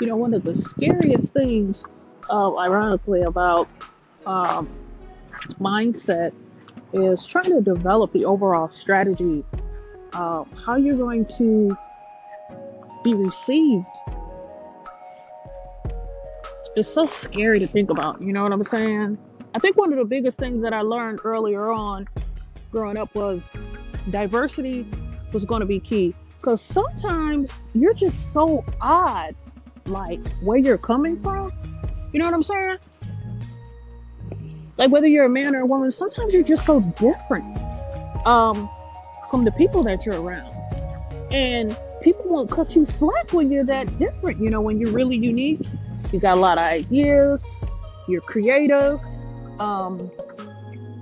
You know, one of the scariest things, uh, ironically, about um, mindset is trying to develop the overall strategy, uh, how you're going to be received. It's so scary to think about. You know what I'm saying? I think one of the biggest things that I learned earlier on growing up was diversity was going to be key. Because sometimes you're just so odd, like where you're coming from. You know what I'm saying? Like whether you're a man or a woman, sometimes you're just so different um, from the people that you're around. And people won't cut you slack when you're that different. You know, when you're really unique, you got a lot of ideas, you're creative. Um,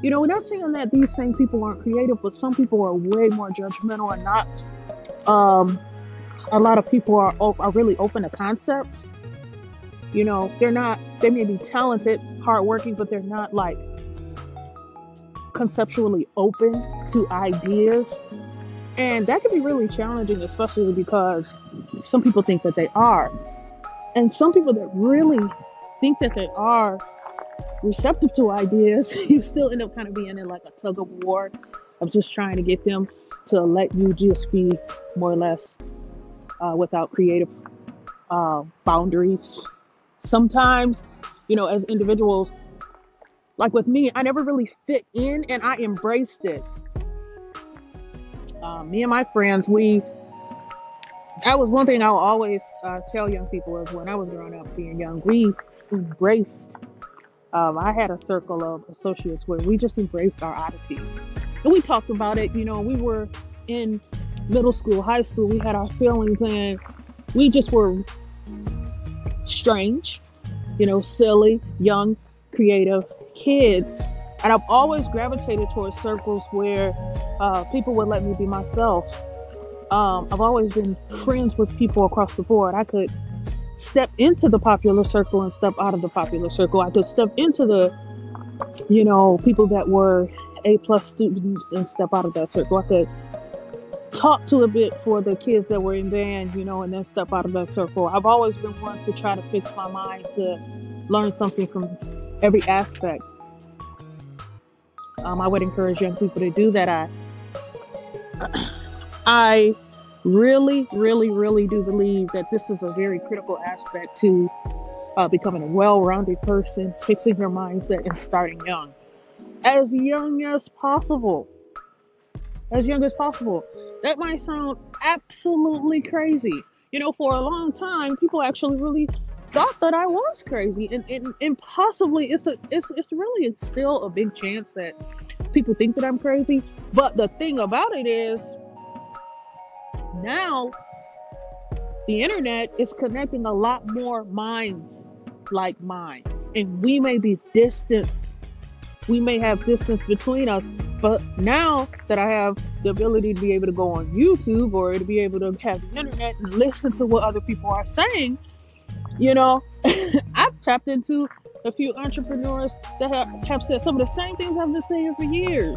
you know, we're not saying that these same people aren't creative, but some people are way more judgmental and not. Um, a lot of people are are really open to concepts. You know, they're not. They may be talented, hardworking, but they're not like conceptually open to ideas, and that can be really challenging, especially because some people think that they are, and some people that really think that they are receptive to ideas, you still end up kind of being in like a tug of war of just trying to get them to let you just be more or less uh, without creative uh, boundaries. Sometimes, you know, as individuals, like with me, I never really fit in and I embraced it. Uh, me and my friends, we, that was one thing I will always uh, tell young people is when I was growing up, being young, we embraced um, I had a circle of associates where we just embraced our oddities. And we talked about it, you know, we were in middle school, high school, we had our feelings and we just were strange, you know, silly, young, creative kids. And I've always gravitated towards circles where uh, people would let me be myself. Um, I've always been friends with people across the board. I could step into the popular circle and step out of the popular circle. I could step into the, you know, people that were A plus students and step out of that circle. I could talk to a bit for the kids that were in band, you know, and then step out of that circle. I've always been one to try to fix my mind to learn something from every aspect. Um, I would encourage young people to do that. I, I really, really, really do believe that this is a very critical aspect to uh, becoming a well rounded person, fixing your mindset, and starting young. As young as possible. As young as possible. That might sound absolutely crazy. You know, for a long time, people actually really thought that I was crazy, and, and, and possibly it's a it's it's really still a big chance that people think that I'm crazy. But the thing about it is, now the internet is connecting a lot more minds like mine and we may be distant we may have distance between us but now that i have the ability to be able to go on youtube or to be able to have the internet and listen to what other people are saying you know i've tapped into a few entrepreneurs that have, have said some of the same things i've been saying for years.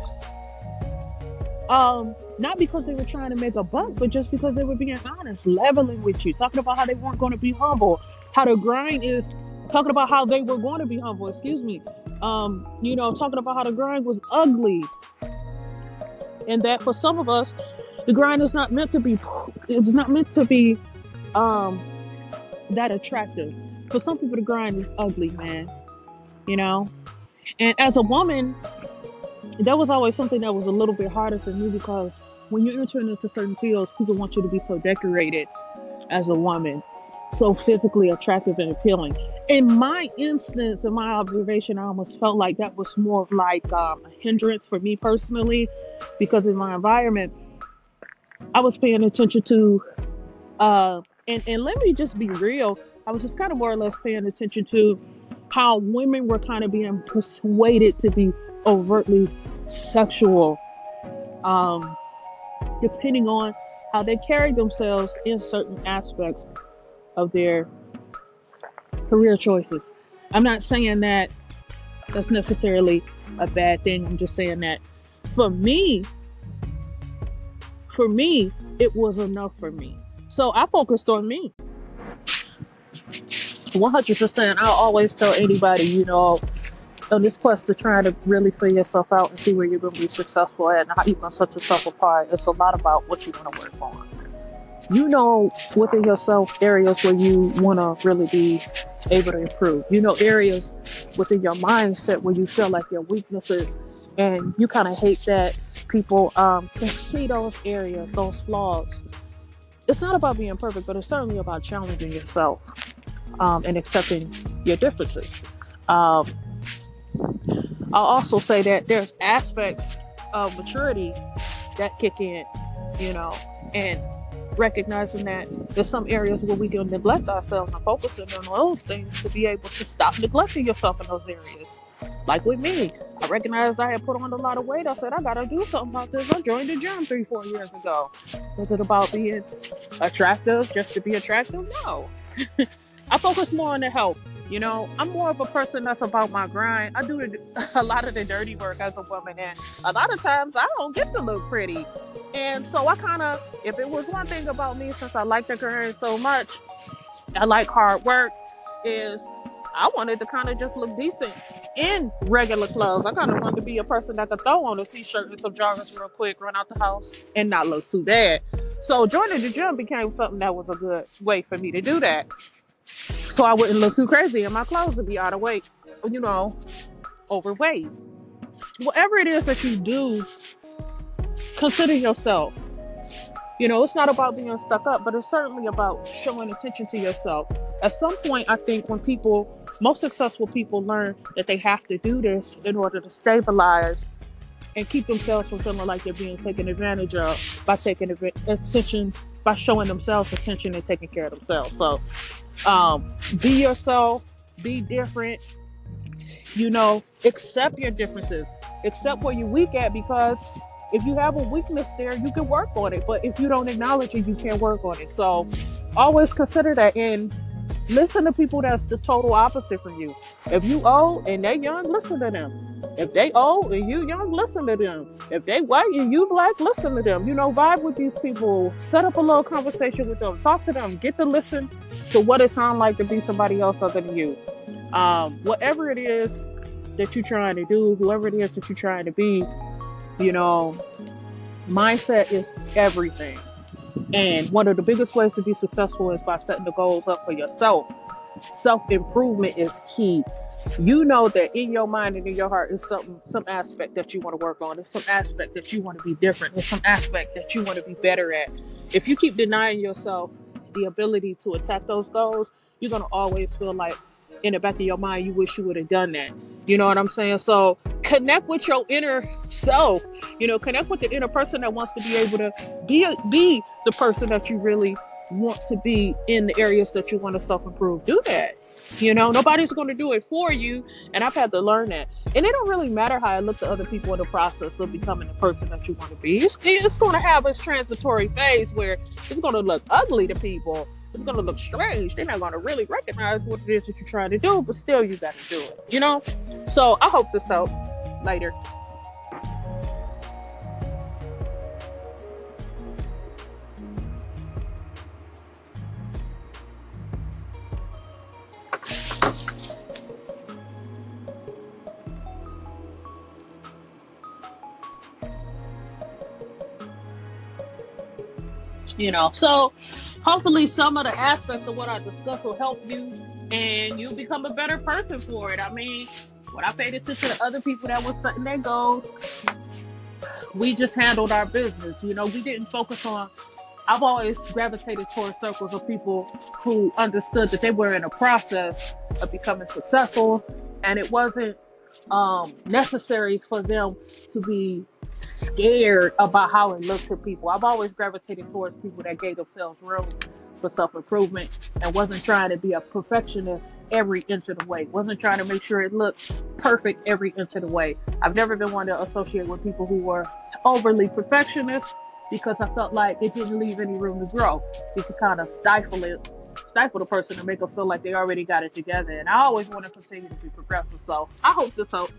Um, not because they were trying to make a buck, but just because they were being honest, leveling with you, talking about how they weren't going to be humble, how the grind is, talking about how they were going to be humble. Excuse me. Um, you know, talking about how the grind was ugly, and that for some of us, the grind is not meant to be. It's not meant to be um that attractive. For some people, the grind is ugly, man. You know, and as a woman, that was always something that was a little bit harder for me because when you're entering into certain fields, people want you to be so decorated as a woman, so physically attractive and appealing. In my instance, in my observation, I almost felt like that was more of like um, a hindrance for me personally, because in my environment, I was paying attention to, uh, and and let me just be real, I was just kind of more or less paying attention to how women were kind of being persuaded to be overtly sexual, um, depending on how they carry themselves in certain aspects of their career choices. I'm not saying that that's necessarily a bad thing. I'm just saying that for me, for me, it was enough for me. So I focused on me. 100%. I always tell anybody, you know, on this quest to trying to really figure yourself out and see where you're going to be successful at and how you're going to set yourself apart, it's a lot about what you're going to work on. You know within yourself areas where you want to really be able to improve. You know areas within your mindset where you feel like your weaknesses and you kind of hate that people um, can see those areas, those flaws. It's not about being perfect, but it's certainly about challenging yourself um, and accepting your differences. Um, I'll also say that there's aspects of maturity that kick in, you know, and recognizing that there's some areas where we can neglect ourselves and focusing on those things to be able to stop neglecting yourself in those areas. Like with me, I recognized I had put on a lot of weight. I said, I gotta do something about this. I joined the gym three, four years ago. Was it about being attractive just to be attractive? No. I focus more on the health. You know, I'm more of a person that's about my grind. I do a lot of the dirty work as a woman, and a lot of times I don't get to look pretty. And so I kind of, if it was one thing about me, since I like the grind so much, I like hard work, is I wanted to kind of just look decent in regular clothes. I kind of wanted to be a person that could throw on a t-shirt and some joggers real quick, run out the house, and not look too bad. So joining the gym became something that was a good way for me to do that. So I wouldn't look too crazy in my clothes and be out of weight, you know, overweight. Whatever it is that you do, consider yourself. You know, it's not about being stuck up, but it's certainly about showing attention to yourself. At some point, I think when people, most successful people, learn that they have to do this in order to stabilize and keep themselves from feeling like they're being taken advantage of by taking attention, by showing themselves attention and taking care of themselves. So, um, be yourself, be different. You know, accept your differences, accept where you're weak at because if you have a weakness there, you can work on it. But if you don't acknowledge it, you can't work on it. So always consider that and listen to people that's the total opposite from you. If you old and they young, listen to them. If they old and you young, listen to them. If they white and you black, listen to them. You know, vibe with these people. Set up a little conversation with them. Talk to them. Get to listen to what it sounds like to be somebody else other than you. Um, whatever it is that you're trying to do, whoever it is that you're trying to be, you know, mindset is everything. And one of the biggest ways to be successful is by setting the goals up for yourself. Self improvement is key. You know that in your mind and in your heart is something, some aspect that you want to work on. There's some aspect that you want to be different. There's some aspect that you want to be better at. If you keep denying yourself the ability to attack those goals, you're gonna always feel like in the back of your mind you wish you would have done that. You know what I'm saying? So connect with your inner self. You know, connect with the inner person that wants to be able to be be the person that you really want to be in the areas that you want to self improve. Do that. You know, nobody's going to do it for you, and I've had to learn that. And it don't really matter how I look to other people in the process of becoming the person that you want to be. It's, it's going to have its transitory phase where it's going to look ugly to people, it's gonna look strange. They're not gonna really recognize what it is that you're trying to do, but still you gotta do it. You know? So I hope this helps later. You know, so hopefully some of the aspects of what I discuss will help you and you become a better person for it. I mean, when I paid attention to other people that were setting their goals, we just handled our business. You know, we didn't focus on. I've always gravitated towards circles of people who understood that they were in a process of becoming successful, and it wasn't um, necessary for them to be scared about how it looked to people. I've always gravitated towards people that gave themselves room for self improvement and wasn't trying to be a perfectionist every inch of the way. Wasn't trying to make sure it looked perfect every inch of the way. I've never been one to associate with people who were overly perfectionist because I felt like it didn't leave any room to grow. You could kind of stifle it, stifle the person to make them feel like they already got it together. And I always want to continue to be progressive. So I hope this helps.